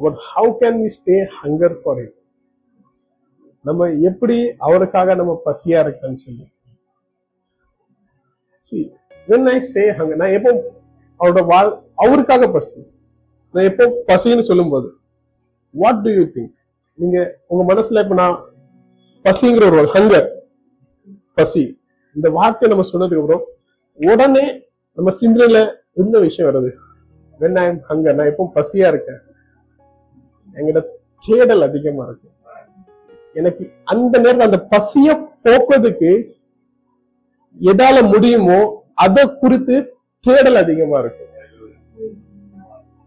but how can we stay hunger for it நம்ம எப்படி அவருக்காக நம்ம பசியா இருக்கலாம்னு சொல்லி. See when i say நான் எப்போ அவரோட வாழ் அவருக்காக பசி. நான் எப்போ பசின்னு சொல்லும்போது வாட் டு யூ திங்க் நீங்க உங்க மனசுல இப்ப நான் பசிங்கிற ஒரு ஹங்கர் பசி இந்த வார்த்தை நம்ம சொன்னதுக்கு அப்புறம் உடனே நம்ம சிந்தனையில எந்த விஷயம் வருது? வென் ஐ எம் ஹங்கர் நான் எப்போ பசியா இருக்கேன். எங்களோட தேடல் அதிகமா இருக்கும் எனக்கு அந்த நேரத்தில் அந்த பசிய போக்குறதுக்கு எதால முடியுமோ அதை குறித்து தேடல் அதிகமா இருக்கும்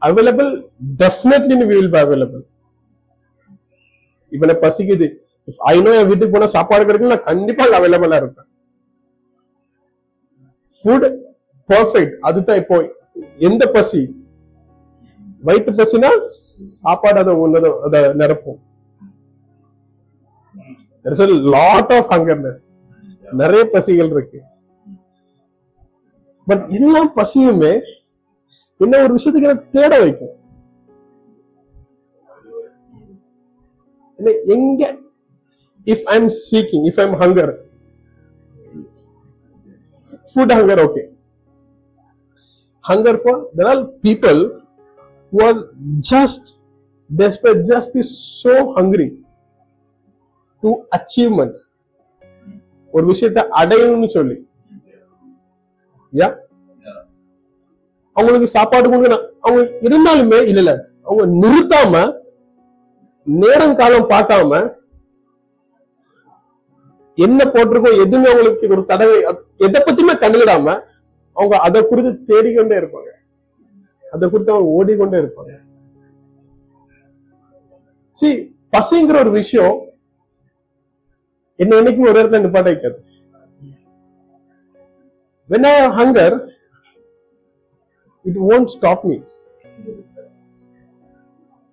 available definitely we will be available இப்ப பசிக்குது. இஃப் என் வீட்டுக்கு போனா சாப்பாடு கிடைக்கும் நான் கண்டிப்பா அங்க அவைலபிளா இருப்பேன். ஃபுட் பர்ஃபெக்ட் அதுதான் இப்போ எந்த பசி? வயிற்று பசினா சாப்பாடு அதை உள்ளத அதை நிரப்பும். லாட் ஆஃப் ஹங்கர்னஸ் நிறைய பசிகள் இருக்கு. பட் எல்லா பசியுமே என்ன ஒரு விஷயத்துக்கு தேட வைக்கும்? எங்க if I am seeking if I am hunger food hunger okay hunger for there are people who are just desperate just be so hungry to achievements. ஒரு விஷயத்தை அடையணும்னு சொல்லி. யா அவங்களுக்கு சாப்பாடு கொடுக்க அவங்க இருந்தாலுமே இல்ல இல்ல. அவங்க நிறுத்தாம நேரம் காலம் பார்க்காம என்ன போட்டிருக்கோம் எதுவுமே அவங்களுக்கு ஒரு தடவை எதை பத்தியுமே கண்டுகிடாம அவங்க அதை குறித்து தேடிக்கொண்டே இருப்பாங்க. அதை குறித்து அவங்க ஓடிக்கொண்டே இருப்பாங்க சி பசிங்கிற ஒரு விஷயம் என்ன என்னைக்கும் ஒரு இடத்துல நிப்பாட்ட வைக்காது. When i have hunger it won't stop me.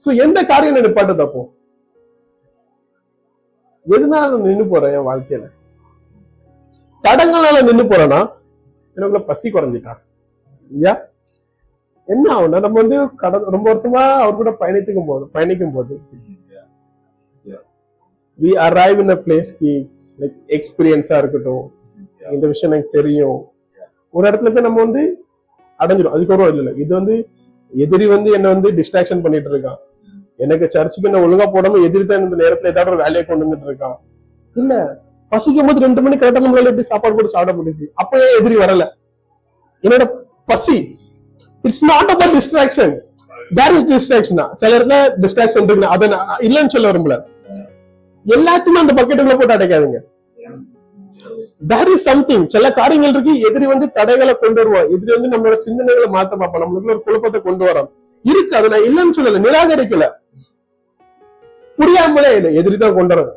So எந்த காரியம் என்ன தப்போ அப்போ? எதனால நான் நின்னு போறேன் என் வாழ்க்கையில? தடங்களால நின்னு போறேன்னா எனக்குள்ள பசி குறைஞ்சிட்டா? ஐயா என்ன ஆகும்னா நம்ம வந்து கடந்த ரொம்ப வருஷமா அவர் கூட பயணித்துக்கும் போது பயணிக்கும் போது we arrive in a place Ki like எக்ஸ்பீரியன்ஸா இருக்கட்டும். இந்த விஷயம் எனக்கு தெரியும். ஒரு இடத்துல போய் நம்ம வந்து அடைஞ்சிடும் அதுக்கப்புறம் இல்ல இல்ல. இது வந்து எதிரி வந்து என்ன வந்து டிஸ்ட்ராக்ஷன் பண்ணிட்டு இருக்கான். எனக்கு சர்ச்சுக்கு என்ன ஒழுங்கா போடாம எதிரி தான் இந்த நேரத்துல ஏதாவது ஒரு வேலையை கொண்டு வந்துட்டு இருக்கான். இல்ல. பசிக்கும் போது ரெண்டு மணி கரெக்டா நம்மளால எப்படி சாப்பாடு போட்டு சாப்பிட முடிஞ்சு அப்ப ஏன் எதிரி வரல. என்னோட பசி it's not about distraction there is டிஸ்ட்ராக்ஷனா சில இடத்துல டிஸ்ட்ராக்ஷன் இருக்கு. அதை இல்லைன்னு சொல்ல வரும்ல எல்லாத்தையுமே அந்த பக்கெட்டுக்குள்ள போட்டு அடைக்காதுங்க. தேர் இஸ் சம்திங் சில காரியங்கள் இருக்கு. எதிரி வந்து தடைகளை கொண்டு வருவோம் எதிரி வந்து நம்மளோட சிந்தனைகளை மாத்த பார்ப்போம் நம்மளுக்குள்ள ஒரு குழப்பத்தை கொண்டு வரோம் இருக்கு. அதை நான் இல்லைன்னு சொல்லல. நிராகரிக்கல. புரியாமலே இல்லை எதிரி தான் கொண்டு வரும்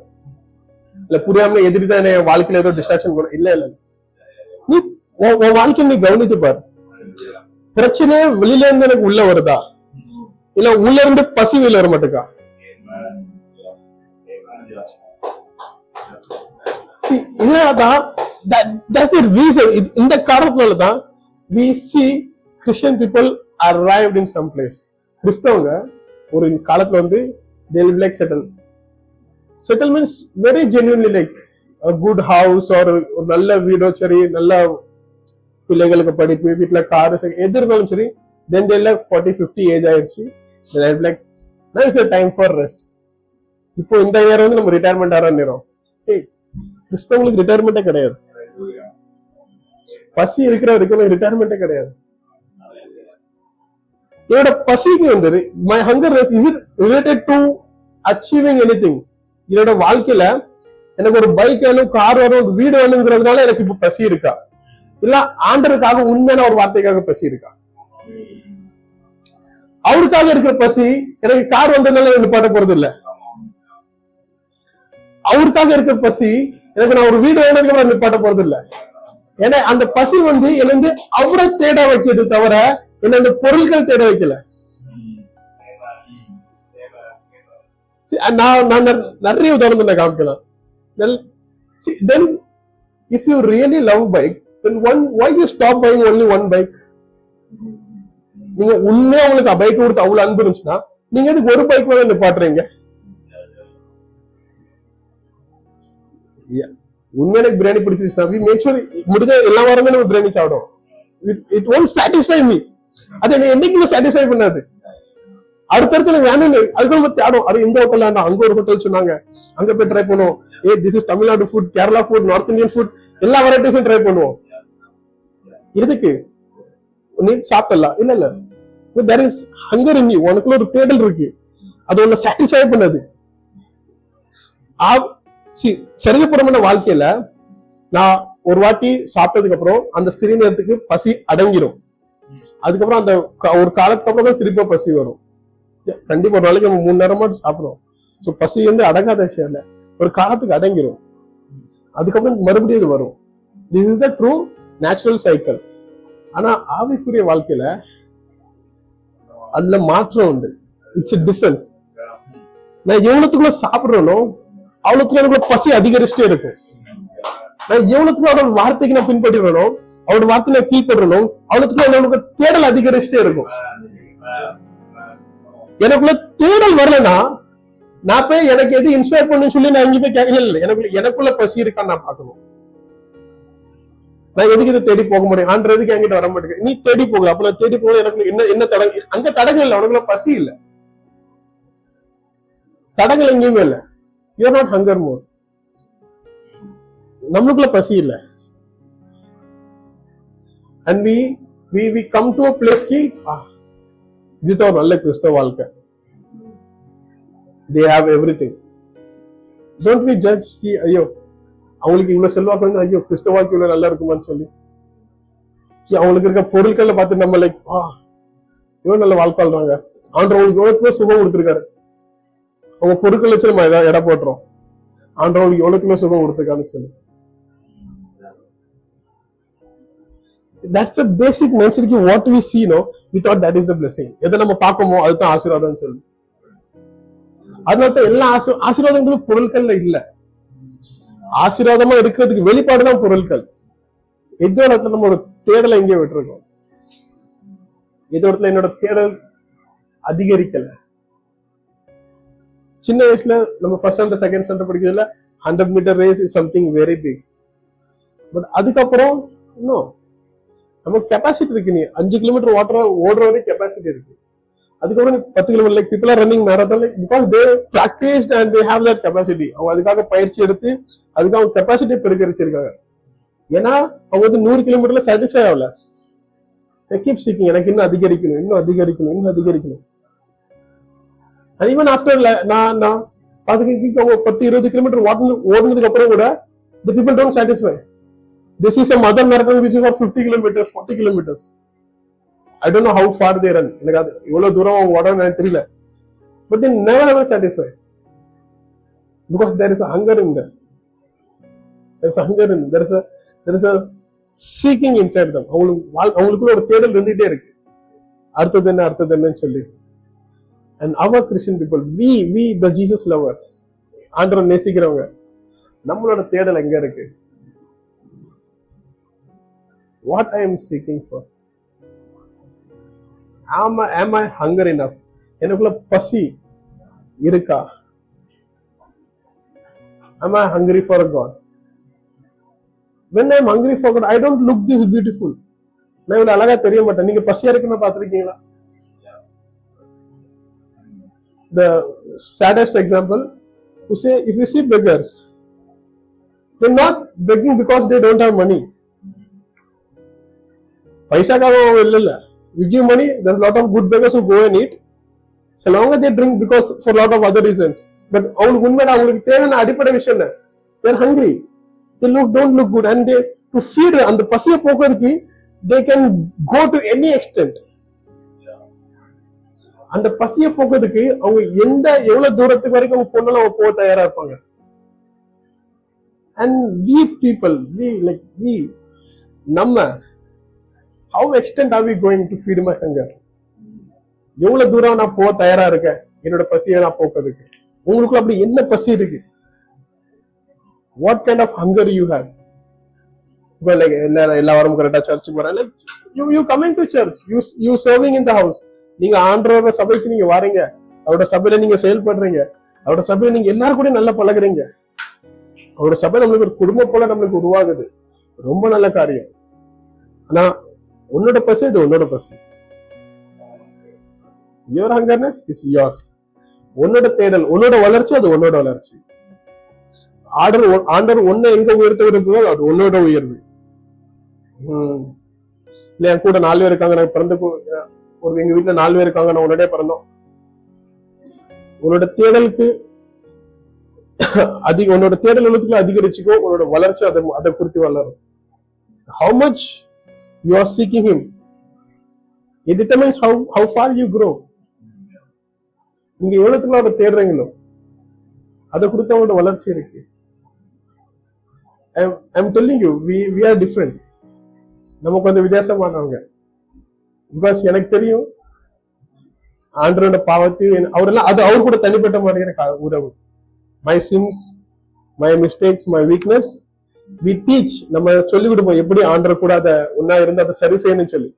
இல்ல புரியாமலே எதிரி தான் என் வாழ்க்கையில ஏதோ டிஸ்ட்ராக்ஷன் கொண்டு இல்ல இல்ல. நீ உன் உன் வாழ்க்கையை நீ கவனித்து பாரு. பிரச்சனையே வெளியில இருந்து எனக்கு உள்ள வருதா இல்ல உள்ள இருந்து பசி வெளியில வர மாட்டேக்கா இதனாலதான் இந்த காரணத்தினால தான் we see Christian people arrived in some place கிறிஸ்தவங்க ஒரு காலத்துல வந்து they like settle settle means very genuinely like good house ஒரு நல்ல வீடோ சரி நல்ல பிள்ளைகளுக்கு படிப்பு வீட்டுல காரு எது இருந்தாலும் சரி then they like forty fifty age ஆயிருச்சு. Like I'll time for rest இப்போ இந்த இயர் வந்து நம்ம ரிட்டையர்மெண்ட் ஆகிற நேரம் ஏய் கிறிஸ்தவங்களுக்கு ரிட்டையர்மெண்ட்டே கிடையாது. பசி இருக்கிற வரைக்கும் ரிட்டையர்மெண்ட்டே கிடையாது. என்னோட பசிக்கு வந்து my hunger is it related to achieving anything என்னோட வாழ்க்கையில எனக்கு ஒரு பைக் வேணும் கார் வேணும் வீடு வேணுங்கிறதுனால எனக்கு இப்ப பசி இருக்கா? இல்ல ஆண்டருக்காக உண்மையான ஒரு வார்த்தைக்காக பசி இருக்கா அவருக்காக இருக்கிற பசி எனக்கு கார் வந்ததுனால நிப்பாட்ட போறது இல்ல அவருக்காக இருக்கிற பசி எனக்கு நான் ஒரு வீடு வேணதுக்கு அப்புறம் நிப்பாட்ட போறது இல்ல ஏன்னா அந்த பசி வந்து என்ன அவரை தேட வைக்கிறது தவிர என்ன அந்த பொருட்கள் தேட வைக்கல. நான் நான் நிறைய உதாரணத்தை நான் காமிக்கலாம். Then if you really love bike then one why you stop buying only one bike? நீங்க உண்மையா உங்களுக்கு பைக் கொடுத்து அவ்வளவு அன்பு இருந்துச்சுன்னா நீங்க எதுக்கு ஒரு பைக் மேல நிப்பாட்டுறீங்க? உண்மையா எனக்கு பிரியாணி பிடிச்சிருச்சுன்னா மேக் ஷூர் முடிஞ்ச எல்லா வாரமே நம்ம பிரியாணி சாப்பிடும் இட் ஒன்ட் சாட்டிஸ்ஃபை மீ அது என்ன என்னைக்குமே சாட்டிஸ்ஃபை பண்ணாது. அடுத்தடுத்துல வேணும் அதுக்கு நம்ம தேடும் அது இந்த ஹோட்டல் வேண்டாம் அங்க ஒரு ஹோட்டல் சொன்னாங்க. அங்க போய் ட்ரை பண்ணுவோம். ஏ this is Tamil Nadu food Kerala food north Indian food எல்லா வெரைட்டிஸும் ட்ரை பண்ணுவோம். எதுக்கு? நீ சாப்பிடலாம் இல்ல இல்ல. தெர் இஸ் ஹங்கர் இன் உனக்குள்ள ஒரு தேடல் இருக்கு. அது உன்னை சாட்டிஸ்ஃபை பண்ணது. சரிகப்புறமான வாழ்க்கையில நான் ஒரு வாட்டி சாப்பிட்டதுக்கு அப்புறம் அந்த சிறு நேரத்துக்கு பசி அடங்கிரும். அதுக்கப்புறம் அந்த க- ஒரு காலத்துக்கு அப்புறம் தான் திருப்பி பசி வரும். கண்டிப்பா ஒரு நாளைக்கு நம்ம மூணு நேரமா சாப்பிடுறோம். ஸோ பசி வந்து அடங்காத விஷயம் இல்ல. ஒரு காலத்துக்கு அடங்கிரும். அதுக்கப்புறம் மறுபடியும் இது வரும். This is the true natural cycle ஆனா ஆவிக்குரிய வாழ்க்கையில அதுல மாற்றம் உண்டு. இட்ஸ் டிஃபரன்ஸ் நான் எவ்வளவுக்குள்ள சாப்பிடுறேனோ அவ்வளவுக்குள்ள எனக்கு பசி அதிகரிச்சுட்டே இருக்கும். நான் எவ்வளவுக்குள்ள அவரோட வார்த்தைக்கு நான் பின்பற்றுறேனோ அவரோட வார்த்தை நான் கீழ்படுறனோ அவளுக்குள்ள எனக்கு தேடல் அதிகரிச்சுட்டே இருக்கும். எனக்குள்ள தேடல் வரலன்னா நான் போய் எனக்கு எது இன்ஸ்பயர் பண்ணுன்னு சொல்லி நான் எங்கேயும் போய் கேட்கல இல்லை. எனக்குள்ள எனக்குள்ள பசி இருக்கான்னு நான் பார்க்கணும். நான் எதுக்கு இதை தேடி போக முடியும்? ஆன்றதுக்கு என்கிட்ட வர மாட்டேங்குது? நீ தேடி போகல. அப்ப நான் தேடி போகல எனக்கு என்ன என்ன தடங்க அங்க தடங்கள் இல்லை. உனக்குள்ள பசி இல்ல. தடங்கள் எங்கேயுமே இல்ல. யூஆர் நாட் ஹங்கர் மோர் நம்மளுக்குள்ள பசி இல்ல. And we we we come to a place கி இதுதான் ஒரு நல்ல கிறிஸ்தவ வாழ்க்கை. They have everything don't we judge கி ஐயோ அவங்களுக்கு இவ்வளவு செல்வாக்கு வந்து ஐயோ கிறிஸ்த வாழ்க்கை இவ்வளவு நல்லா இருக்குமான்னு சொல்லி. அவங்களுக்கு இருக்க பொருட்களை பார்த்து நம்ம லைக் வா இவ்வளவு நல்ல வாழ்க்கை வாழ்றாங்க எவ்வளவு சுகம் கொடுத்துருக்காரு. அவங்க பொருட்கள் வச்சு நம்ம எடை- எடை போட்டுறோம். ஆண்டவங்களுக்கு எவ்வளவு சுகம் கொடுத்துருக்காருன்னு சொல்லி. That's a basic mentality what we see no without that is the blessing எதை நம்ம பார்க்கமோ அதுதான் ஆசீர்வாதம் சொல்லி. அதனால தான் எல்லா ஆசீர்வாதங்கிறது பொருட்கள்ல இல்ல. ஆசீர்வாதமா இருக்கிறதுக்கு வெளிப்பாடு தான் பொருட்கள் எந்த இடத்துல நம்ம ஒரு தேடலை எங்கேயோ விட்டுருக்கோம். எந்த இடத்துல என்னோட தேடல் அதிகரிக்கல. சின்ன வயசுல நம்ம ஃபர்ஸ்ட் ஸ்டாண்டர்ட் செகண்ட் ஸ்டாண்டர்ட் படிக்கிறதுல hundred metre race is something very big but அதுக்கப்புறம் இன்னும் நம்ம கெப்பாசிட்டி இருக்கு நீ அஞ்சு கிலோமீட்டர் ஓட்டுற ஓடுற வரைக்கும் கெப்பாசிட்டி இருக்கு. அதுக்கப்புறம் பத்து kilometre like people are running marathon like because they practised and they have that capacity அவங்க அதுக்காக பயிற்சி எடுத்து அதுக்கு அவங்க கெப்பாசிட்டியை பெருக்கரிச்சிருக்காங்க. ஏன்னா அவங்க வந்து நூறு கிலோமீட்டர்ல சாட்டிஸ்ஃபை ஆகல. கீப் சீக்கிங் எனக்கு இன்னும் அதிகரிக்கணும் இன்னும் அதிகரிக்கணும் இன்னும் அதிகரிக்கணும். அண்ட் ஈவன் ஆஃப்டர் நான் நான் பாத்துக்க அவங்க பத்து இருபது கிலோமீட்டர் ஓடுனது ஓடுனதுக்கு அப்புறம் கூட the people don't satisfy this is a mother marathon which is for 50 kilometers, 40. I don't know how far they run எனக்கு அது இவ்வளவு தூரம் ஓடணும்னு எனக்கு தெரியல but then never ever satisfy because there is hunger in there there is hunger in there is there is a seeking inside them அவங்களுக்கு அவங்களுக்குள்ள ஒரு தேடல் இருந்துகிட்டே இருக்கு அடுத்தது என்ன அடுத்தது என்னன்னு சொல்லி and our Christian people we we the Jesus lover ஆண்டவர் நேசிக்கிறவங்க நம்மளோட தேடல் எங்க இருக்கு what I am seeking for Am I, am I hunger enough? எனக்குள்ள பசி இருக்கா am I hungry for God? When I am hungry for God, I don't look this beautiful. நான் இவ்வளவு அழகா தெரிய மாட்டேன் நீங்க பசியா இருக்குன்னு பார்த்திருக்கீங்களா the saddest example to say if you see beggars they're not begging because they don't have money பைசாக்காக அவங்க இல்ல இல்ல You give money, there's a lot of good beggars who go and eat. So longer they drink because for a lot of other reasons. But அவங்களுக்கு உண்மை அவங்களுக்கு தேவையான அடிப்படை விஷயம் என்ன there hungry they look don't look good and they to feed அந்த பசியை போக்குறதுக்கு they can go to any extent அந்த பசியை போக்குறதுக்கு அவங்க எந்த எவ்வளவு தூரத்துக்கு வரைக்கும் அவங்க பொண்ணு அவங்க போக தயாரா இருப்பாங்க and we people we like we நம்ம how extent are we going to feed my hunger எவ்வளவு தூரம் நான் போக தயாரா இருக்கேன்? என்னோட பசியை நான் போக்குறதுக்கு. உங்களுக்குள்ள அப்படி என்ன பசி இருக்கு? What kind of hunger you have இப்போ லைக் எல்லா எல்லா வாரமும் கரெக்டா சர்ச்சுக்கு போறேன் like you you coming to church you you serving in the house நீங்க ஆண்டரோட சபைக்கு நீங்க வரீங்க. அவரோட சபையில நீங்க செயல்படுறீங்க. அவரோட சபையில நீங்க எல்லாரும் கூட நல்லா பழகுறீங்க. அவரோட சபை நம்மளுக்கு ஒரு குடும்பம் போல நம்மளுக்கு உருவாகுது. ரொம்ப நல்ல காரியம். ஆனா உன்னோட பசி இது உன்னோட பசி யுவர் ஹங்கர்னஸ் இஸ் யோர்ஸ் உன்னோட தேடல் உன்னோட வளர்ச்சி அது உன்னோட வளர்ச்சி. ஆர்டர் ஆண்டர் ஒன்ன எங்க உயர்த்த விரும்புவோ அது உன்னோட உயர்வு. இல்ல என் கூட நாலு பேர் இருக்காங்க நான் பிறந்த ஒரு எங்க வீட்டுல நாலு பேர் இருக்காங்க நான் உன்னோட பிறந்தோம். உன்னோட தேடலுக்கு அதிக உன்னோட தேடல் எழுத்துக்கள் அதிகரிச்சுக்கோ உன்னோட வளர்ச்சி அதை அதை குறித்து வளரும். How much you are seeking him It determines how how far you grow. நீங்க எவ்வளவுக்குள்ள அவரை தேடுறீங்களோ அதை கொடுத்த அவங்களோட வளர்ச்சி இருக்கு. I'm telling you we we are different நம்ம கொஞ்சம் வித்தியாசமானவங்க. பிகாஸ் எனக்கு தெரியும் ஆண்டரோட பாவத்தையும் அவரெல்லாம் அது அவர் கூட தனிப்பட்ட மாதிரியான உறவு. My sins my mistakes my weakness we teach நம்ம சொல்லி கொடுப்போம் எப்படி ஆண்டர் கூட அதை ஒன்னா இருந்து அதை சரி செய்யணும்னு சொல்லி.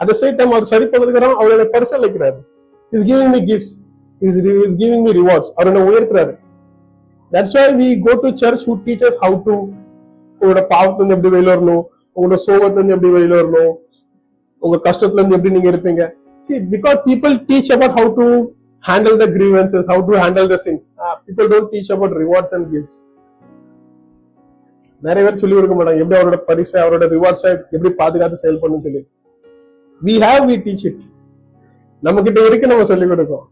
அதை சேம் டைம் அவர் சரி பண்ணதுக்கு அவர் என்னை வைக்கிறாரு is giving me gifts is is giving me rewards அவர் என்ன உயர்த்துறாரு. That's why we go to church who teachers how to உங்களோட பாவத்துல இருந்து எப்படி வெளியில வரணும் உங்களோட சோகத்துல இருந்து எப்படி வெளியில வரணும் உங்க கஷ்டத்துல இருந்து எப்படி நீங்க இருப்பீங்க? See because people teach about how to handle the grievances how to handle the sins. Ah, people don't teach about rewards and gifts. நிறைய பேர் சொல்லி கொடுக்க மாட்டாங்க. எப்படி அவரோட பரிசை அவரோட ரிவார்ட்ஸை எப்படி பாதுகாத்து செயல்படணும் சொல்லி. We have we teach it நம்ம கிட்ட இருக்கு நம்ம சொல்லி கொடுக்கோம்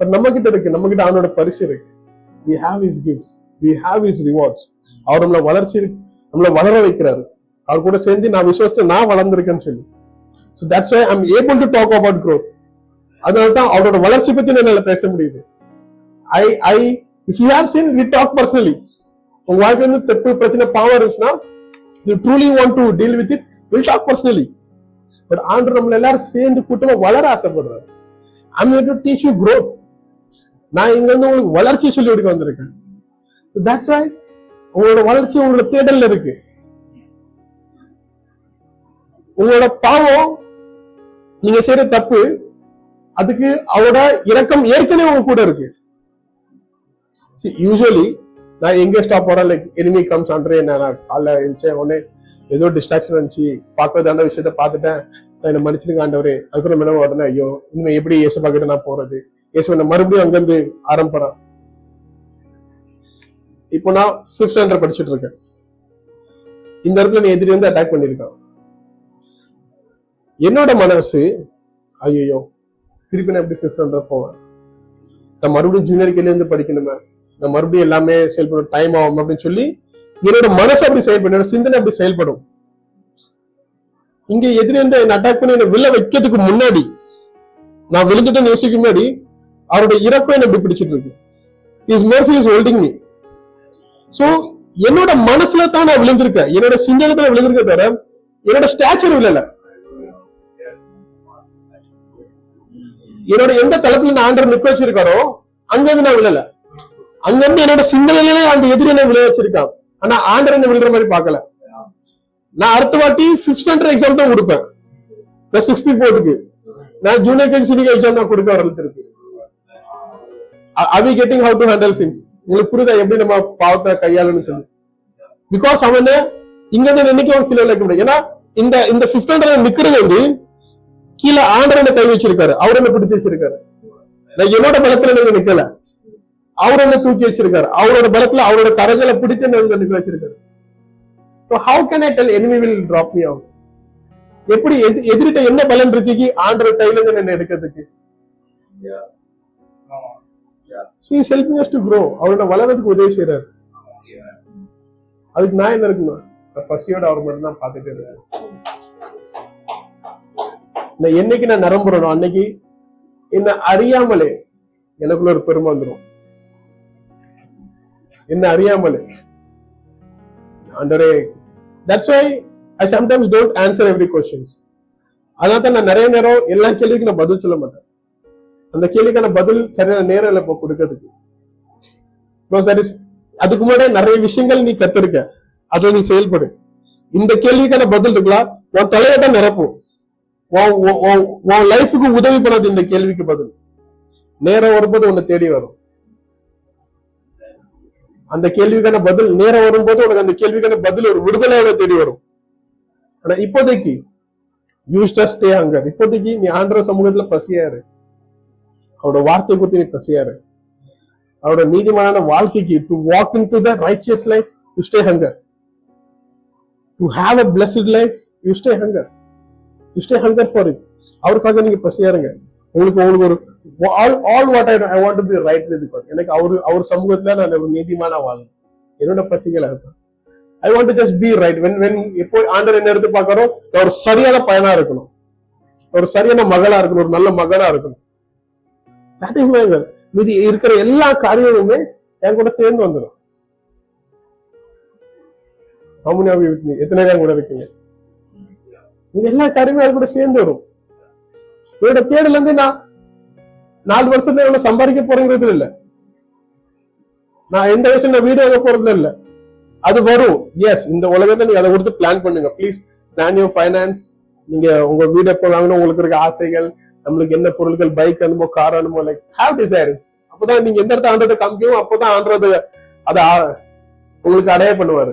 பட் நம்ம கிட்ட இருக்கு நம்ம கிட்ட அவனோட பரிசு இருக்கு. We have is gifts we have is rewards அவர் நம்மளை வளர்ச்சி நம்மளை வளர வைக்கிறாரு. அவர் கூட சேர்ந்து நான் விசுவாசத்தை நான் வளர்ந்துருக்கேன்னு சொல்லி. So that's why I'm able to talk about growth அதனால தான் அவரோட வளர்ச்சி பத்தி என்னால பேச முடியுது. I I if you have seen we talk personally உங்க வாழ்க்கையில இருந்து தெப்பு பிரச்சனை பாவம் இருந்துச்சுன்னா you truly want to deal with it will talk personally but ஆண்டு நம்மள எல்லாரும் சேர்ந்து கூட்டமா வளர ஆசைப்படுறாரு. I'm to teach you growth நான் இங்க இருந்து உங்களுக்கு வளர்ச்சி சொல்லி கொடுக்க வந்திருக்கேன். தட்ஸ் வை உங்களோட வளர்ச்சி உங்களோட தேடல்ல இருக்கு. உங்களோட பாவம் நீங்க செய்யற தப்பு அதுக்கு அவரோட இரக்கம் ஏற்கனவே உங்க கூட இருக்கு. யூஸ்வலி நான் எங்கே ஸ்டாப் போறேன். லைக் எனிமி கம்ஸ் அன்றே நான் காலைல எழுந்தேன் உடனே ஏதோ டிஸ்ட்ராக்ஷன் இருந்துச்சு பார்க்கறதான விஷயத்த பார்த்துட்டேன். நான் என்ன மன்னிச்சிருங்க ஆண்டவரே. அதுக்கப்புறம் என்ன உடனே ஐயோ இனிமே எப்படி இயேசு கிட்ட நான் போறது? இயேசு நான் மறுபடியும் அங்கிருந்து ஆரம்பிறேன் இப்போ நான் ஃபிஃப்த் ஸ்டாண்டர்ட் படிச்சுட்டு இருக்கேன். இந்த இடத்துல நீ எதிரி வந்து அட்டாக் பண்ணிருக்கான் என்னோட மனசு ஐயோ திருப்பி நான் எப்படி ஃபிஃப்த் ஸ்டாண்டர்ட் போவேன்? நான் மறுபடியும் ஜூனியர் கேலேருந்து படிக்கணுமே. நான் மறுபடியும் எல்லாமே செயல்படும் டைம் ஆகும் அப்படின்னு சொல்லி என்னோட மனசு அப்படி செயல்படும் என்னோட சிந்தனை அப்படி செயல்படும். இங்க எதிரே வந்து என்ன அட்டாக் பண்ணி என்ன வில்ல வைக்கிறதுக்கு முன்னாடி நான் விழுந்துட்டேன்னு யோசிக்க முன்னாடி அவரோட இறக்கம் என்ன இப்படி பிடிச்சிட்டு இருக்கு. Is mercy is holding me so என்னோட மனசுல தான் நான் விழுந்திருக்கேன். என்னோட சிந்தனத்துல தான் விழுந்திருக்கேன் தவிர என்னோட ஸ்டாச்சர் விழல. என்னோட எந்த தளத்துல நான் ஆண்டர் நிக்க வச்சிருக்காரோ அங்க இருந்து நான் விழல. அங்க இருந்து என்னோட சிந்தனையிலே அந்த எதிரி என்ன விளைய வச்சிருக்கான். ஆனா ஆண்டர் என்ன விழுற மாதிரி பார்க்கல. நான் அடுத்த வாட்டி பிப்த் ஸ்டாண்டர்ட் எக்ஸாம் தான் கொடுப்பேன். நான் சிக்ஸ்த் போர்டுக்கு நான் ஜூனியர் கேஜி சீனியர் எக்ஸாம் நான் கொடுக்க வரல இருக்கு I've getting how to handle things உங்களுக்கு புரியுதா? எப்படி நம்ம பாவத்தை கையாளணும் சொல்லி. பிகாஸ் அவன் இங்க இருந்து நினைக்க அவன் கீழே வைக்க முடியும் ஏன்னா இந்த இந்த பிப்த் ஸ்டாண்டர்ட் நிக்கிறது வந்து கீழே ஆண்டர் என்ன கை வச்சிருக்காரு. அவர் என்ன பிடிச்சி வச்சிருக்காரு. நான் என்னோட பலத்துல நீங்க நிக்கல. அவர் என்ன தூக்கி வச்சிருக்காரு? அவரோட பலத்துல அவரோட கரங்களை பிடித்து நிக்க வச்சிருக்காரு? How can I tell enemy will drop me out? எப்படி எதி- எதிரிட்ட என்ன பலன் இருக்கு? ஆண்டர் கையில இருந்து என்ன எடுக்கிறதுக்கு? Is helping us to grow. அவரோட வளர்றதுக்கு உதவி செய்யறாரு அதுக்கு நான் என்ன இருக்கணும் பசியோட அவர் மட்டும் தான் பார்த்துட்டு இருக்கேன். நான் என்னைக்கு நான் நரம்புறனோ அன்னைக்கு என்ன அறியாமலே எனக்குள்ள ஒரு பெருமை வந்துடும் என்ன அறியாமலே. ஆண்டவரே that's why I sometimes don't answer every questions அதனால தான் நான் நிறைய நேரம் எல்லா கேள்விக்கும் நான் பதில் சொல்ல மாட்டேன். அந்த கேள்விக்கான பதில் சரியான நேரம் இல்லை இப்போ கொடுக்கறதுக்கு. அதுக்கு முன்னாடி நிறைய விஷயங்கள் நீ கத்திருக்க. அத நீ செயல்படு. இந்த கேள்விக்கான பதில் இருக்கலாம் உன் தலையை தான் நிரப்பும். உன் லைஃபுக்கு உதவி பண்ணாது இந்த கேள்விக்கு பதில். நேரம் வரும்போது உன்னை தேடி வரும். அந்த கேள்விக்கான பதில் நேரம் வரும்போது உனக்கு அந்த கேள்விக்கான பதில் ஒரு விடுதலையோட தேடி வரும். ஆனா இப்போதைக்கு யூ ஸ்டே ஹங்கர் இப்போதைக்கு நீ ஆண்டவர் சமூகத்துல பசியாரு. அவரோட வார்த்தை குறித்து நீ பசியாரு. அவரோட நீதிமான வாழ்க்கைக்கு to walk in to the righteous life you stay hunger to have a blessed life you stay hunger you stay hunger for it அவருக்காக நீங்க பசியாருங்க. உங்களுக்கு உங்களுக்கு ஒரு all all what I I want to be right with God எனக்கு அவரு அவர் சமூகத்துல நான் ஒரு நீதிமான வாழ் என்னோட பசிகள் இருக்கும் I want to just be right when when எப்போ ஆண்டர் என்ன எடுத்து பார்க்கறோம் நான் ஒரு சரியான பையனா இருக்கணும். ஒரு சரியான மகளா இருக்கணும். ஒரு நல்ல மகனா இருக்கணும். தட் இஸ் மை மீதி இருக்கிற எல்லா காரியமுமே என் கூட சேர்ந்து வந்துடும் How எத்தனை பேர் கூட இருக்கீங்க? இது எல்லா காரியமும் அது கூட சேர்ந்து வரும். என்னோட தேடல இருந்து நான் நாலு வருஷத்துல எவ்வளவு சம்பாதிக்க போறேங்கிறது இல்ல. நான் எந்த வயசுல நான் வீடு வாங்க போறது இல்ல. அது வரும். எஸ் இந்த உலகத்துல நீங்க அதை கொடுத்து பிளான் பண்ணுங்க. ப்ளீஸ் பிளான் யூர் ஃபைனான்ஸ் நீங்க உங்க வீடு எப்போ வாங்கணும் உங்களுக்கு இருக்க ஆசைகள் நம்மளுக்கு என்ன பொருட்கள் பைக் அனுமோ கார் அனுமோ லைக் ஹாவ் டிசைர்ஸ் அப்பதான் நீங்க எந்த இடத்த ஆண்டோட காமிக்கணும் அப்பதான் ஆண்டது அதை உங்களுக்கு அடைய பண்ணுவாரு.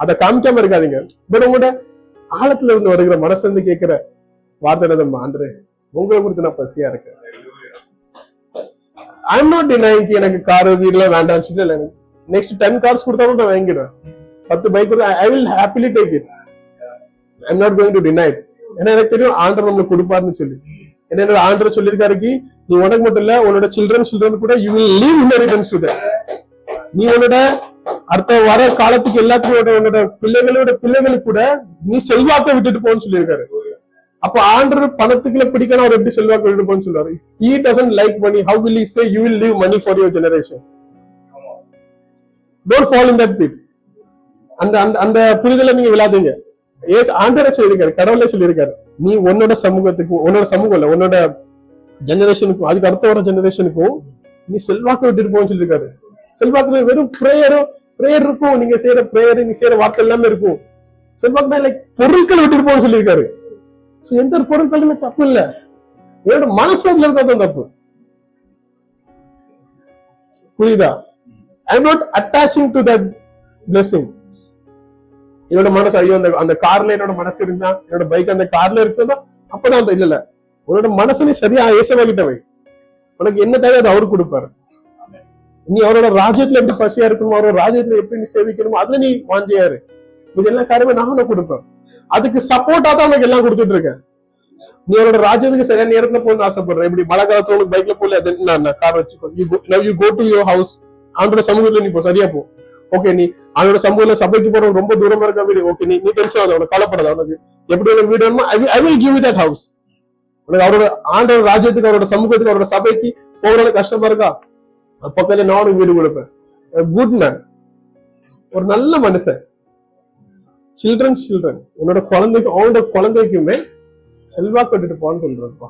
அதை காமிக்காம இருக்காதீங்க. பட் உங்களோட ஆழத்துல இருந்து வருகிற மனசுல இருந்து கேட்கிற வார்த்தை என்னது ஆண்டரே உங்களை குறித்து நான் பசியா இருக்கேன். ஐம் நாட் டினைங் எனக்கு கார் வீடுல வேண்டாம் சொல்லி இல்லை. நெக்ஸ்ட் டென் கார்ஸ் கொடுத்தா கூட நான் வாங்கிடுவேன். பத்து பைக் கொடுத்தா I will happily take it I'm not going to deny it ஏன்னா எனக்கு தெரியும் ஆண்டர் நம்மளுக்கு கொடுப்பாருன்னு சொல்லி. ஏன்னா என்னோட ஆண்டர் சொல்லியிருக்காருக்கு நீ உனக்கு மட்டும் இல்ல உன்னோட சில்ட்ரன் சில்ட்ரன் கூட you will leave inheritance to நீ உன்னோட அடுத்த வர காலத்துக்கு எல்லாத்துக்கும் உன்னோட பிள்ளைகளோட பிள்ளைகளுக்கு கூட நீ செல்வாக்க விட்டுட்டு போன்னு சொல்லியிருக்காரு. அப்ப ஆண்டர் பணத்துக்குள்ள பிடிக்கணும் அவர் எப்படி செல்வாக்கு போன்னு சொல்லுவாரு. He doesn't like money how will he say you will leave money for your generation? don't fall in that pit. அந்த அந்த அந்த புரிதலை நீங்க விழாதீங்க. ஏஸ் ஆண்டரை சொல்லியிருக்காரு கடவுளே சொல்லியிருக்காரு. நீ உன்னோட சமூகத்துக்கும் உன்னோட சமூகம் இல்ல உன்னோட ஜெனரேஷனுக்கும் அதுக்கு அடுத்த வர ஜெனரேஷனுக்கும் நீ செல்வாக்கு விட்டுட்டு போன்னு சொல்லியிருக்காரு. செல்வாக்கு வெறும் பிரேயரும் பிரேயர் இருக்கும் நீங்க செய்யற பிரேயர் நீங்க செய்யற வார்த்தை எல்லாமே இருக்கும். செல்வாக்குனா லைக் பொருட்கள் விட்டுட்டு போன்னு சொல்லியிருக்காரு. சோ எந்த ஒரு பொருட்களுமே தப்பு இல்ல என்னோட மனசு அதுல இருந்தா தான் தப்பு. புரியுதா? I not attaching to that blessing என்னோட மனசு ஐயோ அந்த அந்த கார்ல என்னோட மனசு இருந்தா என்னோட பைக் அந்த கார்ல இருக்குதா அப்பதான் இல்ல இல்ல. உன்னோட மனசு நீ சரியா ஏசவாகிட்டவை உனக்கு என்ன தேவை அதை அவரு கொடுப்பாரு. நீ அவரோட ராஜ்யத்துல எப்படி பசியா இருக்கணுமோ அவரோட ராஜ்யத்துல எப்படி நீ சேவிக்கணுமோ அதுல நீ வாஞ்சியாரு இது எல்லா காரியமே நான் உனக்கு கொடுப்பேன். அதுக்கு சப்போர்ட்டா தான் உனக்கு எல்லாம் கொடுத்துட்டு இருக்கேன். நீ என்னோட ராஜ்யத்துக்கு சரியான நேரத்துல போகணும்னு ஆசைப்படுறேன் இப்படி மழை காலத்துல உனக்கு பைக்ல போல நான் கார் வச்சுக்கோ. You you go to your house ஆண்டோட சமூகத்துல நீ போ சரியா போ. ஓகே நீ அவனோட சமூகத்துல சபைக்கு போற ரொம்ப தூரமா இருக்க வீடு. ஓகே நீ நீ டென்ஷன் ஆகாத உனக்கு கவலைப்படாத உனக்கு எப்படி உனக்கு வீடு வேணுமோ I will give that house உனக்கு அவரோட ஆண்டோட ராஜ்யத்துக்கு அவரோட சமூகத்துக்கு அவரோட சபைக்கு போகிறத கஷ்டமா இருக்கா? பக்கத்துல நானும் வீடு கொடுப்பேன். குட் மேன் ஒரு நல்ல மனுஷன். சில்ட்ரன் சில்ட்ரன் உன்னோட குழந்தைக்கு அவனோட குழந்தைக்குமே செல்வாக்கு விட்டுட்டு போன்னு சொல்றப்பா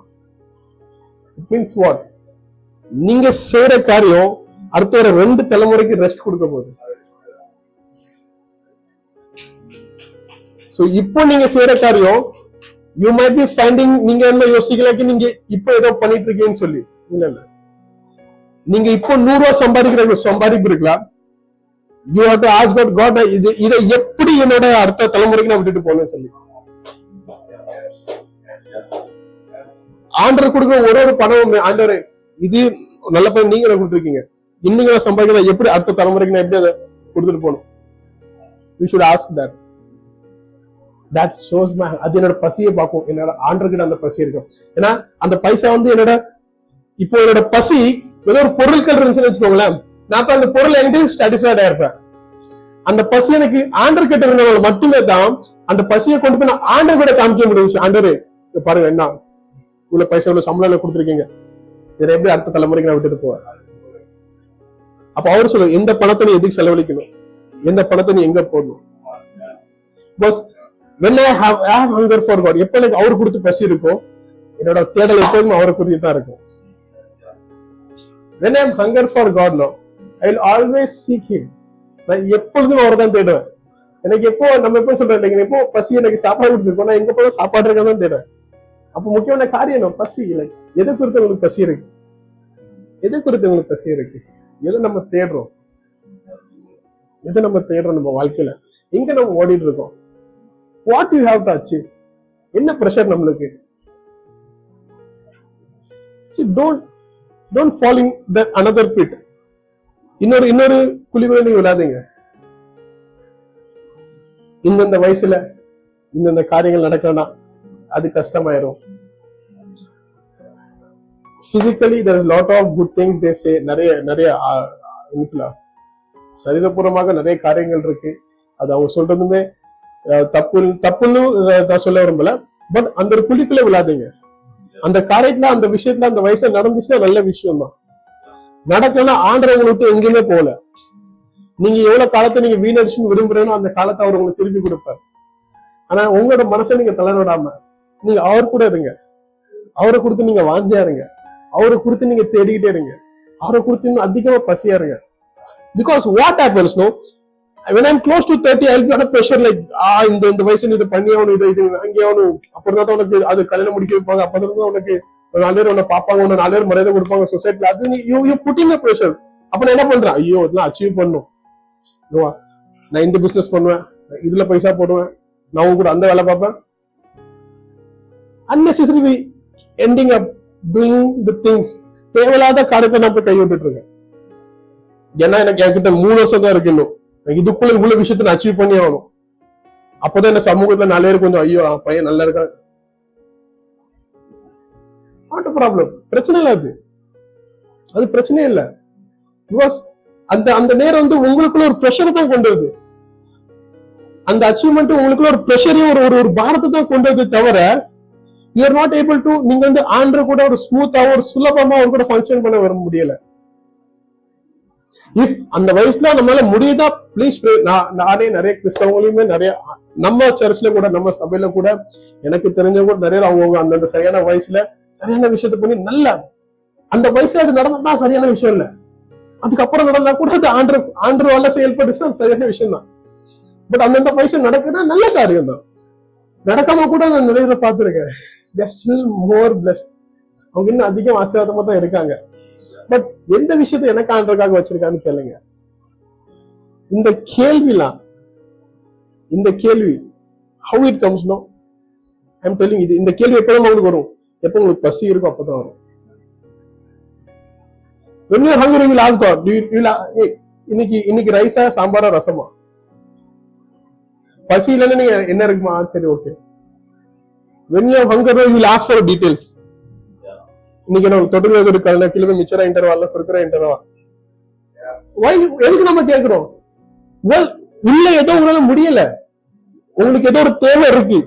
இட் மீன்ஸ் வாட் நீங்க செய்யற காரியம் அடுத்த வர ரெண்டு தலைமுறைக்கு ரெஸ்ட் கொடுக்க போகுது. சோ இப்போ நீங்க செய்யற காரியம் யூ மைட் பி ஃபைண்டிங் நீங்க என்ன யோசிக்கலாக்கி நீங்க இப்போ ஏதோ பண்ணிட்டு இருக்கீங்கன்னு சொல்லி. இல்ல இல்ல. நீங்க இப்போ நூறு ரூபா சம்பாதிக்கிற சம்பாதிப்பு இருக்கலாம். You have to ask God God இது இதை எப்படி என்னோட அடுத்த தலைமுறைக்கு நான் விட்டுட்டு போகணும்னு சொல்லி. ஆண்டர் கொடுக்குற ஒரு ஒரு பணமும் ஆண்டவர் இது நல்ல பணம் நீங்க கொடுத்துருக்கீங்க. இன்னைக்கு நான் சம்பாதிக்கிறேன் எப்படி அடுத்த தலைமுறைக்கு நான் எப்படி அதை கொடுத்துட்டு போகணும்? You should ask that that shows my அது என்னோட பசியை பார்க்கும். என்னோட ஆண்டர்கிட்ட அந்த பசி இருக்கும். ஏன்னா அந்த பைசா வந்து என்னோட இப்போ என்னோட பசி ஏதோ ஒரு பொருட்கள் இருந்துச்சுன்னு வச்சுக்கோங்களேன். நான் அப்ப அந்த பொருள் என்கிட்ட சாட்டிஸ்ஃபைடா இருப்பேன். அந்த பசி எனக்கு ஆண்டர் கிட்ட இருந்தவங்க மட்டுமே தான் அந்த பசியை கொண்டு போய் நான் ஆண்டர் கூட காமிக்க முடியும். ஆண்டரு பாருங்க என்ன? இவ்வளவு பைசா இவ்வளவு சம்பளம் எனக்கு கொடுத்துருக்கீங்க. இதை எப்படி அடுத்த தலைமுறைக்கு நான் விட்டுட்டு போவேன்? அப்ப அவர் சொல்லுவார் எந்த பணத்தை நீ எதுக்கு செலவழிக்கணும்? எந்த பணத்தை நீ எங்க போடணும்? Because when I have I எப்ப எனக்கு அவர் கொடுத்து பசி இருக்கும். என்னோட தேடல் எப்போதும் அவரை குறித்து தான் இருக்கும். When hunger for hunger for I will always seek him நான் எப்பொழுதும் அவரை தான் தேடுவேன். எனக்கு எப்போ நம்ம எப்போ சொல்றேன் இல்லைங்க எப்போ பசி எனக்கு சாப்பாடு கொடுத்துருக்கோம். நான் எங்க போதும் சாப்பாடு இருக்க தான் தேடுவேன். அப்போ முக்கியமான காரியம் நம்ம பசி இல்லை எதை குறித்து உங்களுக்கு பசி இருக்கு? எதை குறித்து உங்களுக்கு பசி இருக்கு? எதை நம்ம தேடுறோம்? எதை நம்ம தேடுறோம் நம்ம வாழ்க்கையில? எங்க நம்ம ஓடிட்டு இருக்கோம்? What you have to achieve என்ன ப்ரெஷர் நம்மளுக்கு? Don't don't falling the another bit இன்னொரு இன்னொரு குழிவுல நீங்க விடாதீங்க. இந்தந்த வயசுல இந்தந்த காரியங்கள் நடக்கலனா அது கஷ்டமாயிரும். Physically there is lot of good things they say நிறைய நிறைய சரீரபூர்வமாக நிறைய காரியங்கள் இருக்கு. அது அவங்க சொல்றதுமே தப்பு தப்புன்னு நான் சொல்ல விரும்பல. பட் அந்த ஒரு குழிக்குள்ள விழாதீங்க. அந்த காரியத்துல அந்த விஷயத்துல அந்த வயசுல நடந்துச்சுன்னா நல்ல விஷயம் தான் நடக்கலன்னா ஆண்டவங்களை விட்டு எங்கேயுமே போகல. நீங்க எவ்வளவு காலத்தை நீங்க வீணடிச்சுன்னு விரும்புறீங்களோ அந்த காலத்தை அவர் உங்களுக்கு திருப்பி கொடுப்பார். ஆனா உங்களோட மனசை நீங்க தளர விடாம நீங்க அவர் கூட இருங்க. அவரை கொடுத்து நீங்க வாஞ்சியா இருங்க. அவரை கொடுத்து நீங்க தேடிக்கிட்டே இருங்க. அவரை கொடுத்து இன்னும் அதிகமா பசியா இருங்க. Because what happens no when I'm close to 30 I'll be under pressure like ah இந்த இந்த வயசுல இது பண்ணி ஆகணும் இது இது வாங்கி ஆகணும். அப்புறம் தான் உனக்கு அது கல்யாணம் முடிக்க வைப்பாங்க. அப்பதான் தான் உனக்கு ஒரு நாலு பேர் உன்னை பார்ப்பாங்க உன்னை நாலு பேர் மரியாதை கொடுப்பாங்க சொசைட்டில அது நீ யூ யூ புட்டிங் ப்ரெஷர் அப்ப நான் என்ன பண்றேன்? ஐயோ இதெல்லாம் அச்சீவ் பண்ணும் நான் இந்த பிசினஸ் பண்ணுவேன். இதுல பைசா போடுவேன். நான் உங்க கூட அந்த வேலை பார்ப்பேன். Unnecessary we ending up doing the things தேவையில்லாத காரியத்தை நான் போய் கை விட்டுட்டு இருக்கேன். ஏன்னா எனக்கு என்கிட்ட மூணு வருஷம் தான் இருக்கு இன்னும். இதுக்குள்ள இவ்வளவு விஷயத்த நான் அச்சீவ் பண்ணி ஆகணும். அப்பதான் இந்த சமூகத்துல நல்ல இருக்கும். கொஞ்சம் ஐயோ பையன் நல்லா இருக்கான். நாட் ப்ராப்ளம் பிரச்சனை இல்ல அது. அது பிரச்சனையே இல்ல. பிகாஸ் அந்த அந்த நேரம் வந்து உங்களுக்குள்ள ஒரு ப்ரெஷரை தான் கொண்டு வருது. அந்த அச்சீவ்மெண்ட் உங்களுக்குள்ள ஒரு ப்ரெஷரையும் ஒரு ஒரு ஒரு பாரத்தை தான் கொண்டு வருது தவிர யூஆர் நாட் ஏபிள் டு நீங்க வந்து ஆண்ட்ரு கூட ஒரு ஸ்மூத்தாவோ ஒரு சுலபமா ஒரு கூட ஃபங்க்ஷன் பண்ண வர முடியல. இஃப் அந்த வயசுல நம்மளால முடியுதா ப்ளீஸ் நானே நிறைய கிறிஸ்தவங்களையுமே நிறைய நம்ம சர்ச்ல கூட நம்ம சபையில கூட எனக்கு தெரிஞ்ச கூட நிறைய அவங்க அந்தந்த சரியான வயசுல சரியான விஷயத்த பண்ணி நல்ல அந்த வயசுல அது நடந்ததுதான் சரியான விஷயம் இல்ல. அதுக்கப்புறம் நடந்தா கூட அது ஆண்டு ஆண்டுவால செயல்பட்டுச்சு அது சரியான விஷயம் தான் பட் அந்தந்த வயசுல நடக்குதா? நல்ல காரியம் தான் நடக்காம கூட நான் நிறைய பேரை பார்த்திருக்கேன். ஸ்டில் மோர் பிளஸ்ட் அவங்க இன்னும் அதிகம் ஆசீர்வாதமா தான் இருக்காங்க. பட் எந்த விஷயத்த எனக்கு ஆண்டருக்காக வச்சிருக்கான்னு கேளுங்க. இந்த கேள்விலாம் இந்த கேள்வி how it comes no I'm telling இது இந்த கேள்வி எப்போ உங்களுக்கு வரும்? எப்போ உங்களுக்கு பசி இருக்கும் அப்பதான் வரும். When you are hungry you ask god do you, hey, இன்னைக்கு இன்னைக்கு ரைஸா சாம்பாரா ரசமா? பசி இல்லைன்னு நீங்க என்ன இருக்குமா? சரி okay when you have hunger you ask for details. இன்னைக்கு நம்ம தொடர்பு எது இருக்காது கிலோ மிச்சரா இன்டர்வால் இருக்கிற இன்டர்வால் எதுக்கு நம்ம கேட்கிறோம் உள்ள ஏதோ உங்களால முடியல. உங்களுக்கு ஏதோ ஒரு தேவை இருக்கு.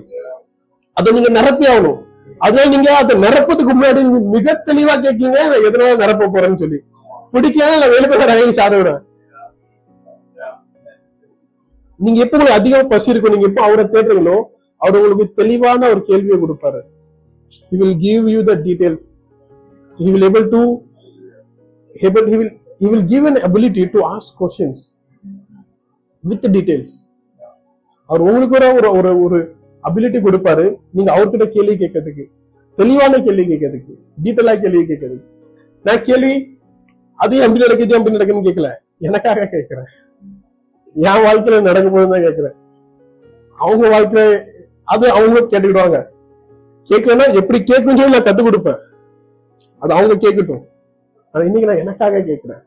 அதை நீங்க நிரப்பி ஆகணும். அதனால நீங்க அதை நிரப்பதுக்கு முன்னாடி மிக தெளிவா கேட்கீங்க நான் எதனால நிரப்ப போறேன்னு சொல்லி. பிடிக்கல நான் வெளியே போய் ரகை நீங்க எப்ப உங்களுக்கு அதிகமா பசி இருக்கும் நீங்க எப்போ அவரை தேடுறீங்களோ அவர் உங்களுக்கு தெளிவான ஒரு கேள்வியை கொடுப்பாரு. He give you the the details. He will able to he will he will give an ability to ask questions with details அவர் உங்களுக்கு ஒரு ஒரு ஒரு ஒரு அபிலிட்டி கொடுப்பாரு. நீங்க அவர்கிட்ட கேள்வி கேட்கறதுக்கு தெளிவான கேள்வி கேட்கறதுக்கு டீட்டெயிலா கேள்வி கேட்கறதுக்கு. நான் கேள்வி அதையும் எப்படி நடக்குது எப்படி நடக்குதுன்னு கேட்கல. எனக்காக கேட்கிறேன். என் வாழ்க்கையில நடக்க போதுதான் தான் கேட்கிறேன். அவங்க வாழ்க்கையில அது அவங்க கேட்டுக்கிடுவாங்க. கேட்கலன்னா எப்படி கேட்கணும்னு சொல்லி நான் கத்துக் கொடுப்பேன். அது அவங்க கேட்கட்டும். ஆனா இன்னைக்கு நான் எனக்காக கேட்கிறேன்.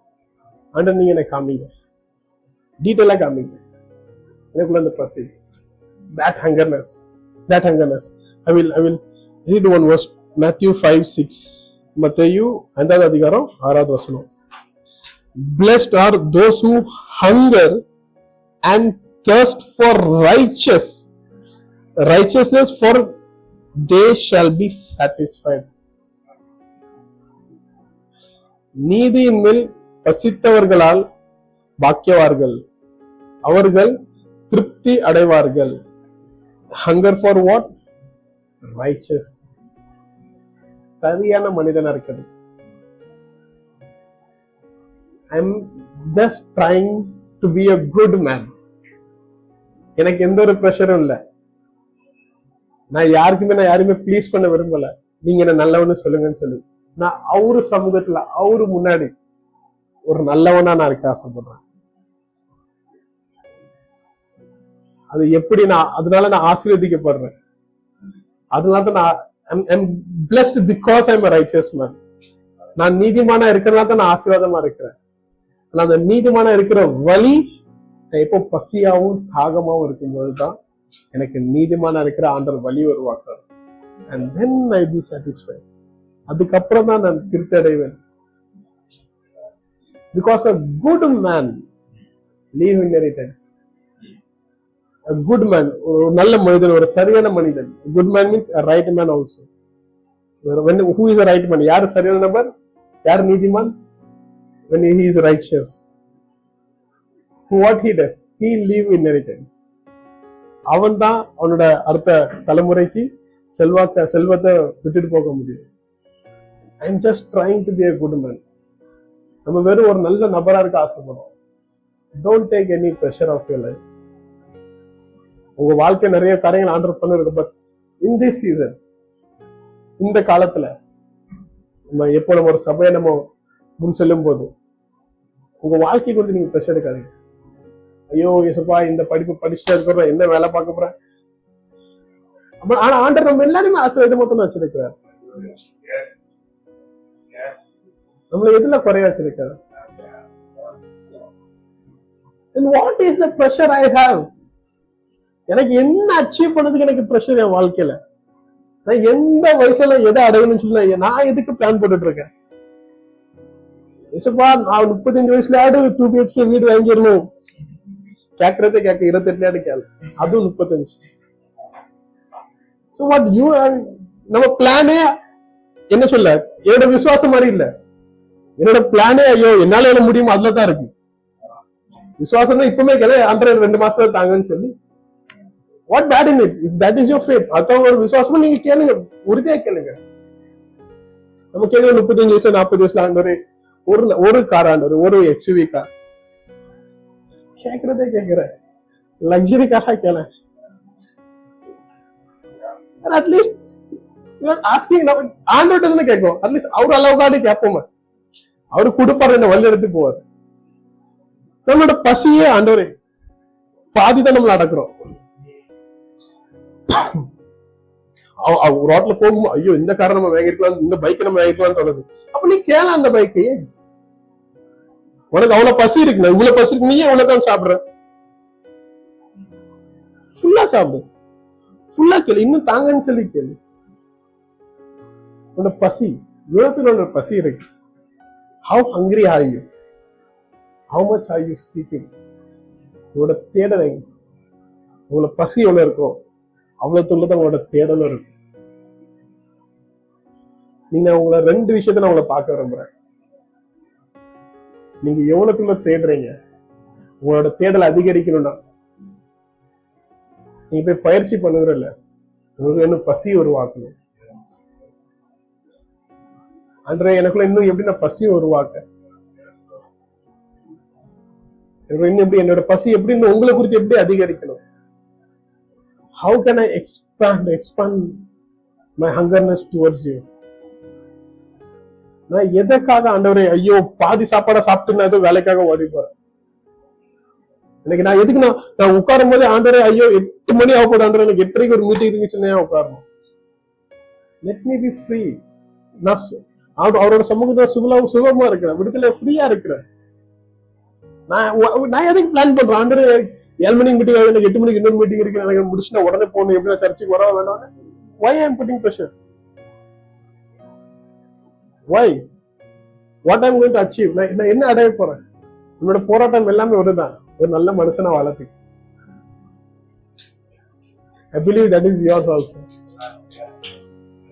ஆண்டர் நீங்க எனக்கு காமிங்க. டீட்டெயிலா காமிங்க எனக்குள்ள அந்த பசி that hungerness that hungerness i will i will read one verse matthew 5 6 மத்தேயு ஐந்தாவது அதிகாரம் ஆறாவது வசனம் blessed are those who hunger and thirst for righteous righteousness for they shall be satisfied நீதியின் மேல் பசித்தவர்களால் பாக்கியவார்கள் அவர்கள் திருப்தி அடைவார்கள். ஹங்கர் ஃபார் வாட் ரைச்சஸ்னஸ் சரியான மனிதனா இருக்கிறது. I am just trying to be a good man எனக்கு எந்த ஒரு ப்ரெஷரும் இல்லை. நான் யாருக்குமே நான் யாருமே ப்ளீஸ் பண்ண விரும்பல. நீங்க என்ன நல்லவன்னு சொல்லுங்கன்னு சொல்லி. நான் அவரு சமூகத்துல அவரு முன்னாடி ஒரு நல்லவனா நான் இருக்க ஆசைப்படுறேன். அது எப்படி நான் அதனால நான் ஆசீர்வதிக்கப்படுறேன். அதனால தான் நான் I'm blessed because I'm righteous man நான் நீதிமானா இருக்கிறனால தான் நான் ஆசீர்வாதமா இருக்கிறேன். ஆனா அந்த நீதிமானா இருக்கிற வழி நான் எப்போ பசியாவும் தாகமாவும் இருக்கும்போது தான் எனக்கு நீதிமானா இருக்கிற ஆண்டர் வழி உருவாக்குறார் and then I be satisfied அதுக்கப்புறம் தான் நான் திருப்தி அடைவேன் because a good man leave inheritance a good ஒரு நல்ல மனிதன் ஒரு சரியான மனிதன். Good man means right man also who is a right man யார் சரியான நபர்? யார் நீதிமான்? When he is righteous. What he does he leave inheritance. அவன் தான் அவனோட அடுத்த தலைமுறைக்கு செல்வாக்க செல்வத்தை விட்டுட்டு போக முடியும். I am just trying to be a good man நம்ம வெறும் ஒரு நல்ல நபரா இருக்க ஆசைப்படுறோம். Don't take any pressure of your life உங்க வாழ்க்கை நிறைய காரியங்கள் ஆண்டர் பண்ணிருக்கு பட் இன் திஸ் சீசன் இந்த காலத்துல நம்ம எப்போ நம்ம ஒரு சபையை நம்ம முன் செல்லும் போது உங்க வாழ்க்கை குறித்து நீங்க பிரச்சனை எடுக்காதீங்க. ஐயோ இசப்பா இந்த படிப்பு படிச்சுட்டு இருக்கிறோம் என்ன வேலை பார்க்க போறேன்? ஆனா ஆண்டர் நம்ம எல்லாருமே ஆசீர்வாதம் மொத்தம் வச்சிருக்கிறார். நம்மள எதுல குறைய வச்சிருக்கிறார்? What what is the pressure I have? எனக்கு என்ன அச்சீவ் பண்ணதுக்கு எனக்கு ப்ரெஷர் என் வாழ்க்கையில? நான் எந்த வயசுல எதை அடையணும்னு சொல்ல நான் எதுக்கு பிளான் போட்டுட்டு இருக்கேன்? இசப்பா நான் முப்பத்தஞ்சு வயசுலயாவது டூ பிஹெச்கே வீடு வாங்கிடணும். கேட்கறதே கேட்க இருபத்தெட்டுலயாவது கேளு. அதுவும் முப்பத்தஞ்சு. ஸோ வாட் யூ நம்ம பிளானே என்ன சொல்ல? என்னோட விசுவாசம் மாதிரி இல்ல. என்னோட பிளானே ஐயோ என்னால என்ன முடியுமோ அதுல தான் இருக்கு. விசுவாசம் தான் இப்பவுமே கேளு அன்றரை ரெண்டு மாசத்துல தாங்கன்னு சொல்லி what bad in it if that is your faith மத்தவங்களோட விசுவாசமா நீங்க கேளுங்க உறுதியா கேளுங்க. நம்ம கேட்கிற முப்பத்தஞ்சு வயசுல நாற்பது வயசுல ஆண்டவர் ஒரு ஒரு கார் ஆண்டவர் ஒரு எக்ஸ்யூவி கார் கேக்குறதே கேக்குற லக்ஸரி காரா கேள அட்லீஸ்ட் ஆஸ்கிங் ஆண்டவர்கிட்ட தானே கேட்கும் அட்லீஸ்ட் அவர் அளவுக்காட்டி கேட்போமா? அவரு கொடுப்பாரு என்ன வழி எடுத்து போவார். நம்மளோட பசியே ஆண்டவரே பாதி தான் நம்ம நடக்கிறோம் ரோட்ல போகும்போது ஐயோ இந்த காரை நம்ம வாங்கிருக்கலாம் இந்த பைக் நம்ம வாங்கிருக்கலாம் தோணுது. அப்ப நீ கேள அந்த பைக்கு உனக்கு அவ்வளவு பசி இருக்கு இவ்வளவு பசி இருக்கு நீயே இவ்வளவுதான் சாப்பிடுற? ஃபுல்லா சாப்பிடு. ஃபுல்லா கேளு இன்னும் தாங்கன்னு சொல்லி கேளு. உன்னோட பசி உலகத்துல உன்னோட பசி இருக்கு. How hungry are you how much are you seeking உங்களோட தேடலை உங்களோட பசி எவ்வளவு இருக்கோ அவ்வளவு தான் உங்களோட தேடலும் இருக்கு. நீங்க அவங்கள ரெண்டு விஷயத்த நான் உங்களை பார்க்க விரும்புறேன். நீங்க எவ்வளவுக்குள்ள தேடுறீங்க? உங்களோட தேடல் அதிகரிக்கணும்னா. நீங்க போய் பயிற்சி பண்ணுகிறல்ல உங்களுக்கு இன்னும் பசி உருவாக்கணும். அன்றைய எனக்குள்ள இன்னும் எப்படி நான் பசியை உருவாக்க இன்னும் எப்படி என்னோட பசி எப்படி இன்னும் உங்களை குறித்து எப்படி அதிகரிக்கணும்? How can I expand, expand my hungerness towards you? நான் எதற்காக ஆண்டவரே ஐயோ பாதி சாப்பாடை சாப்பிட்டு நான் ஏதோ வேலைக்காக ஓடி போறேன்? எனக்கு நான் எதுக்கு நான் நான் உட்காரும் போதே ஆண்டவரே ஐயோ எட்டு மணி ஆக போது ஆண்டவரே எனக்கு எட்டரைக்கு ஒரு மீட்டிங் இருந்துச்சுன்னே உட்காரணும்? லெட் மீ பி ஃப்ரீ நான் அவர் அவரோட சமூகத்தில் சுகலா சுகமா இருக்கிறேன். விடுதலை ஃப்ரீயா இருக்கிறேன். நான் நான் எதுக்கு பிளான் பண்றேன்? ஆண்டவரே ஏழு மணிக்கு மீட்டிங் எனக்கு எட்டு மணிக்கு இன்னொரு மீட்டிங் இருக்கு எனக்கு முடிச்சு உடனே போகணும். எப்படி நான் சர்ச்சுக்கு வர வேண்டாம் why I'm putting pressure why what I'm going to achieve நான் என்ன என்ன அடைய போறேன்? என்னோட போராட்டம் எல்லாமே ஒரு தான் ஒரு நல்ல மனுஷனை வளர்த்து. I believe that is yours also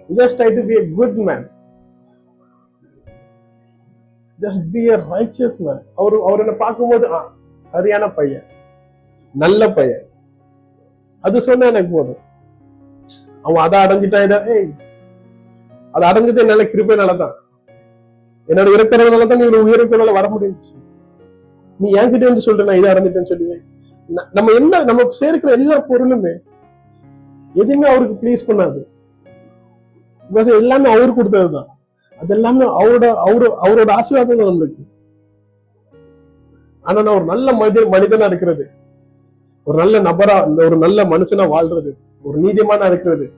just try to be a good man just be a righteous man அவர் அவர் என்ன பார்க்கும்போது சரியான பையன். நல்ல பையன். அது சொன்னா எனக்கு போதும். அவன் அதை அடைஞ்சிட்டா இதை ஏய் அதை அடைஞ்சது என்னால கிருபைனால தான் என்னோட இருக்கிறதுனால தான் நீ ஒரு உயரத்தினால வர முடிஞ்சுச்சு. நீ என்கிட்ட வந்து சொல்ற நான் இதை அடைஞ்சிட்டேன்னு சொல்லி. நம்ம என்ன நம்ம சேர்க்கிற எல்லா பொருளுமே எதுவுமே அவருக்கு ப்ளீஸ் பண்ணாது. Because எல்லாமே கொடுத்தது கொடுத்ததுதான். அது எல்லாமே அவரோட அவரு அவரோட ஆசீர்வாதம் தான் நம்மளுக்கு. ஆனா நான் ஒரு நல்ல மனிதன் மனிதனா இருக்கிறது. ஒரு நல்ல நபரா ஒரு நல்ல மனுஷனா வாழ்றது ஒரு நீதிமானா இருக்கிறது.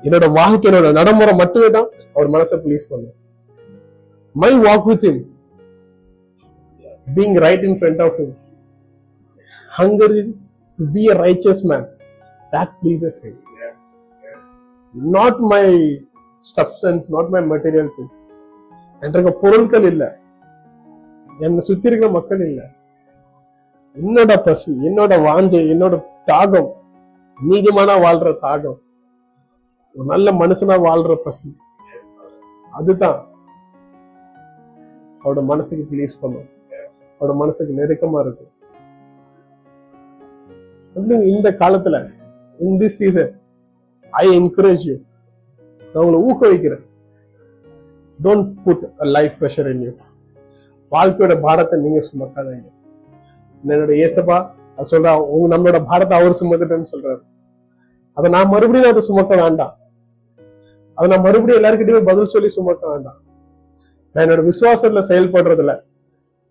என்னோட வாழ்க்கை என்னோட நடைமுறை மட்டுமே தான் அவர் மனசை ப்ளீஸ் பண்ணும். My walk with him being right in front of him hungry to be a righteous man that pleases him. Not my substance not my material things. என்ற பொருட்கள் இல்ல. என்னை சுத்தி இருக்கிற மக்கள் இல்ல. என்னோட பசி என்னோட வாஞ்சை என்னோட தாகம் நீதிமானா வாழ்ற தாகம் ஒரு நல்ல மனுஷனா வாழ்ற பசி. அதுதான் அவரோட மனசுக்கு ப்ளீஸ் பண்ணும். அவரோட மனசுக்கு நெருக்கமா இருக்கும். இந்த காலத்துல in this season I encourage you நான் உங்களை ஊக்குவிக்கிறேன். Don't put life pressure in you வாழ்க்கையோட பாரத்தை நீங்க சுமக்காதீங்க. என்னோட இயேசப்பா அது சொல்றா உங்க நம்மளோட பாரத்தை அவர் சுமத்துட்டேன்னு சொல்றாரு. அதை நான் மறுபடியும் அதை சுமக்க வேண்டாம். அதை நான் மறுபடியும் எல்லாருக்கிட்டையுமே பதில் சொல்லி சுமக்க வேண்டாம். நான் என்னோட விசுவாசத்துல செயல்படுறதுல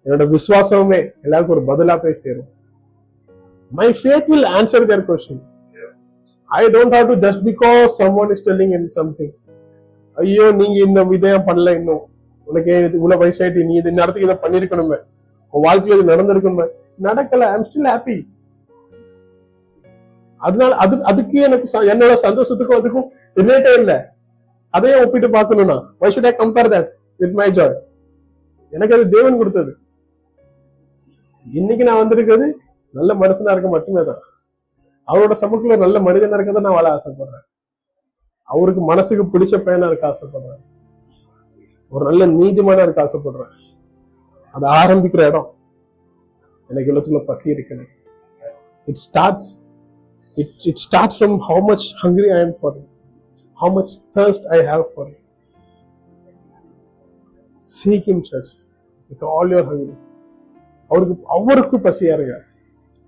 என்னோட விசுவாசமே எல்லாருக்கும் ஒரு பதிலா போய் சேரும். My faith will answer their question I don't have to just because someone is telling in something ஐயோ நீங்க இந்த இதயம் பண்ணல இன்னும். உனக்கு இது இவ்வளவு வயசாயிட்டு நீ இது நேரத்துக்கு இதை பண்ணிருக்கணுமே உன் வாழ்க்கையில இது நடந்திருக்கணுமே. நடக்கல ஐம் ஸ்டில் ஹாப்பி அதனால அது அதுக்கு எனக்கு என்னோட சந்தோஷத்துக்கும் அதுக்கும் ரிலேட்டே இல்ல. அதையே ஒப்பிட்டு பார்க்கணும்னா why should I compare that with my joy எனக்கு அது தேவன் கொடுத்தது. இன்னைக்கு நான் வந்திருக்கிறது நல்ல மனுஷனா இருக்க மட்டுமே தான். அவரோட சமூகத்துல நல்ல மனிதனா இருக்க நான் வாழ ஆசைப்படுறேன். அவருக்கு மனசுக்கு பிடிச்ச பையனா இருக்க ஆசைப்படுறேன். ஒரு நல்ல நீதிமானா இருக்க ஆசைப்படுறேன். அது ஆரம்பிக்கிற இடம். எனக்கு இவ்வளவுக்குள்ள பசி இருக்குது it starts it it start from how much hungry I am for how much thirst I have for seek him church with all your hungry. அவருக்கு அவருக்கு பசியா இருங்க.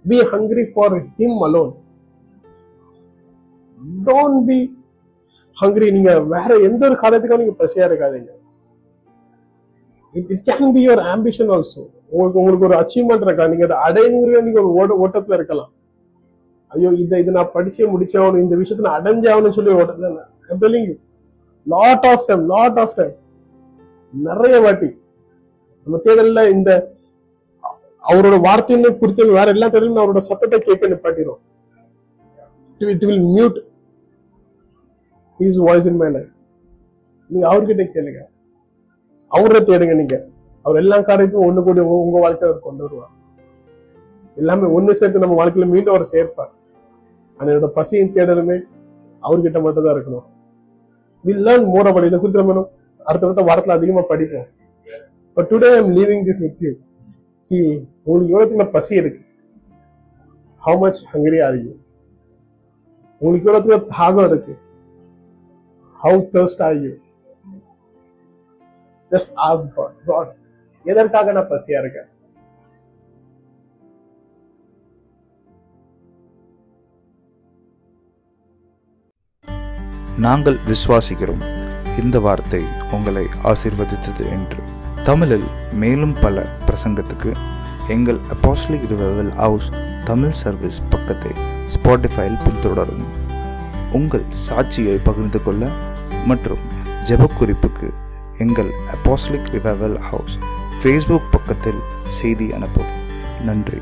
Be hungry for him alone don't be hungry நீங்க வேற எந்த ஒரு காரியத்துக்கும் நீங்க பசியா இருக்காதீங்க. It it can be your ambition also உங்களுக்கு உங்களுக்கு ஒரு அச்சீவ்மெண்ட் இருக்கா நீங்க அதை அடையணுங்கிற நீங்க ஒரு ஓட ஓட்டத்துல இருக்கலாம். ஐயோ இதை இதை நான் படிச்சே முடிச்சாகணும் இந்த விஷயத்த நான் அடைஞ்சாகணும்னு சொல்லி ஓட்டத்துல lot of time lot of time நிறைய வாட்டி. நம்ம தேடல்ல இந்த அவரோட வார்த்தையுமே குறித்து வேற எல்லா தேடலும் அவரோட சத்தத்தை கேட்க நிப்பாட்டிடும் it will mute his voice in my life நீங்க அவர்கிட்ட கேளுங்க. அவரை தேடுங்க நீங்க. அவர் எல்லா காரியத்தையும் ஒண்ணு கூடி உங்க- உங்க வாழ்க்கையில அவர் கொண்டு வருவார். எல்லாமே ஒண்ணு சேர்த்து நம்ம வாழ்க்கையில மீண்டும் அவர் சேர்ப்பார். ஆனா என்னோட பசியின் தேடலுமே அவர்கிட்ட மட்டும் தான் இருக்கணும். வில் லேர்ன் மோர் about இதை குறித்து நம்ம அடுத்தடுத்த வாரத்துல அதிகமா படிப்போம். But today I'm leaving this with you he உங்களுக்கு எவ்வளவுக்குள்ள பசி இருக்கு? How much hungry are you உங்களுக்கு எவ்வளவுக்குள்ள தாகம் இருக்கு? How thirst are you just ask God God எதற்காக நான் பசியா இருக்கேன்? நாங்கள் விசுவாசிக்கிறோம். இந்த வார்த்தை உங்களை ஆசிர்வதித்தது என்று. தமிழில் மேலும் பல பிரசங்கத்துக்கு எங்கள் apostolic revival house Tamil service பக்கத்தை ஸ்பாட்டிஃபைல் பின்தொடரும். உங்கள் சாட்சியை பகிர்ந்து கொள்ள மற்றும் ஜெபக்குறிப்புக்கு எங்கள் அப்பாஸ்லிக் ரிவைவல் ஹவுஸ் ஃபேஸ்புக் பக்கத்தில் செய்தி அனுப்பவும். நன்றி.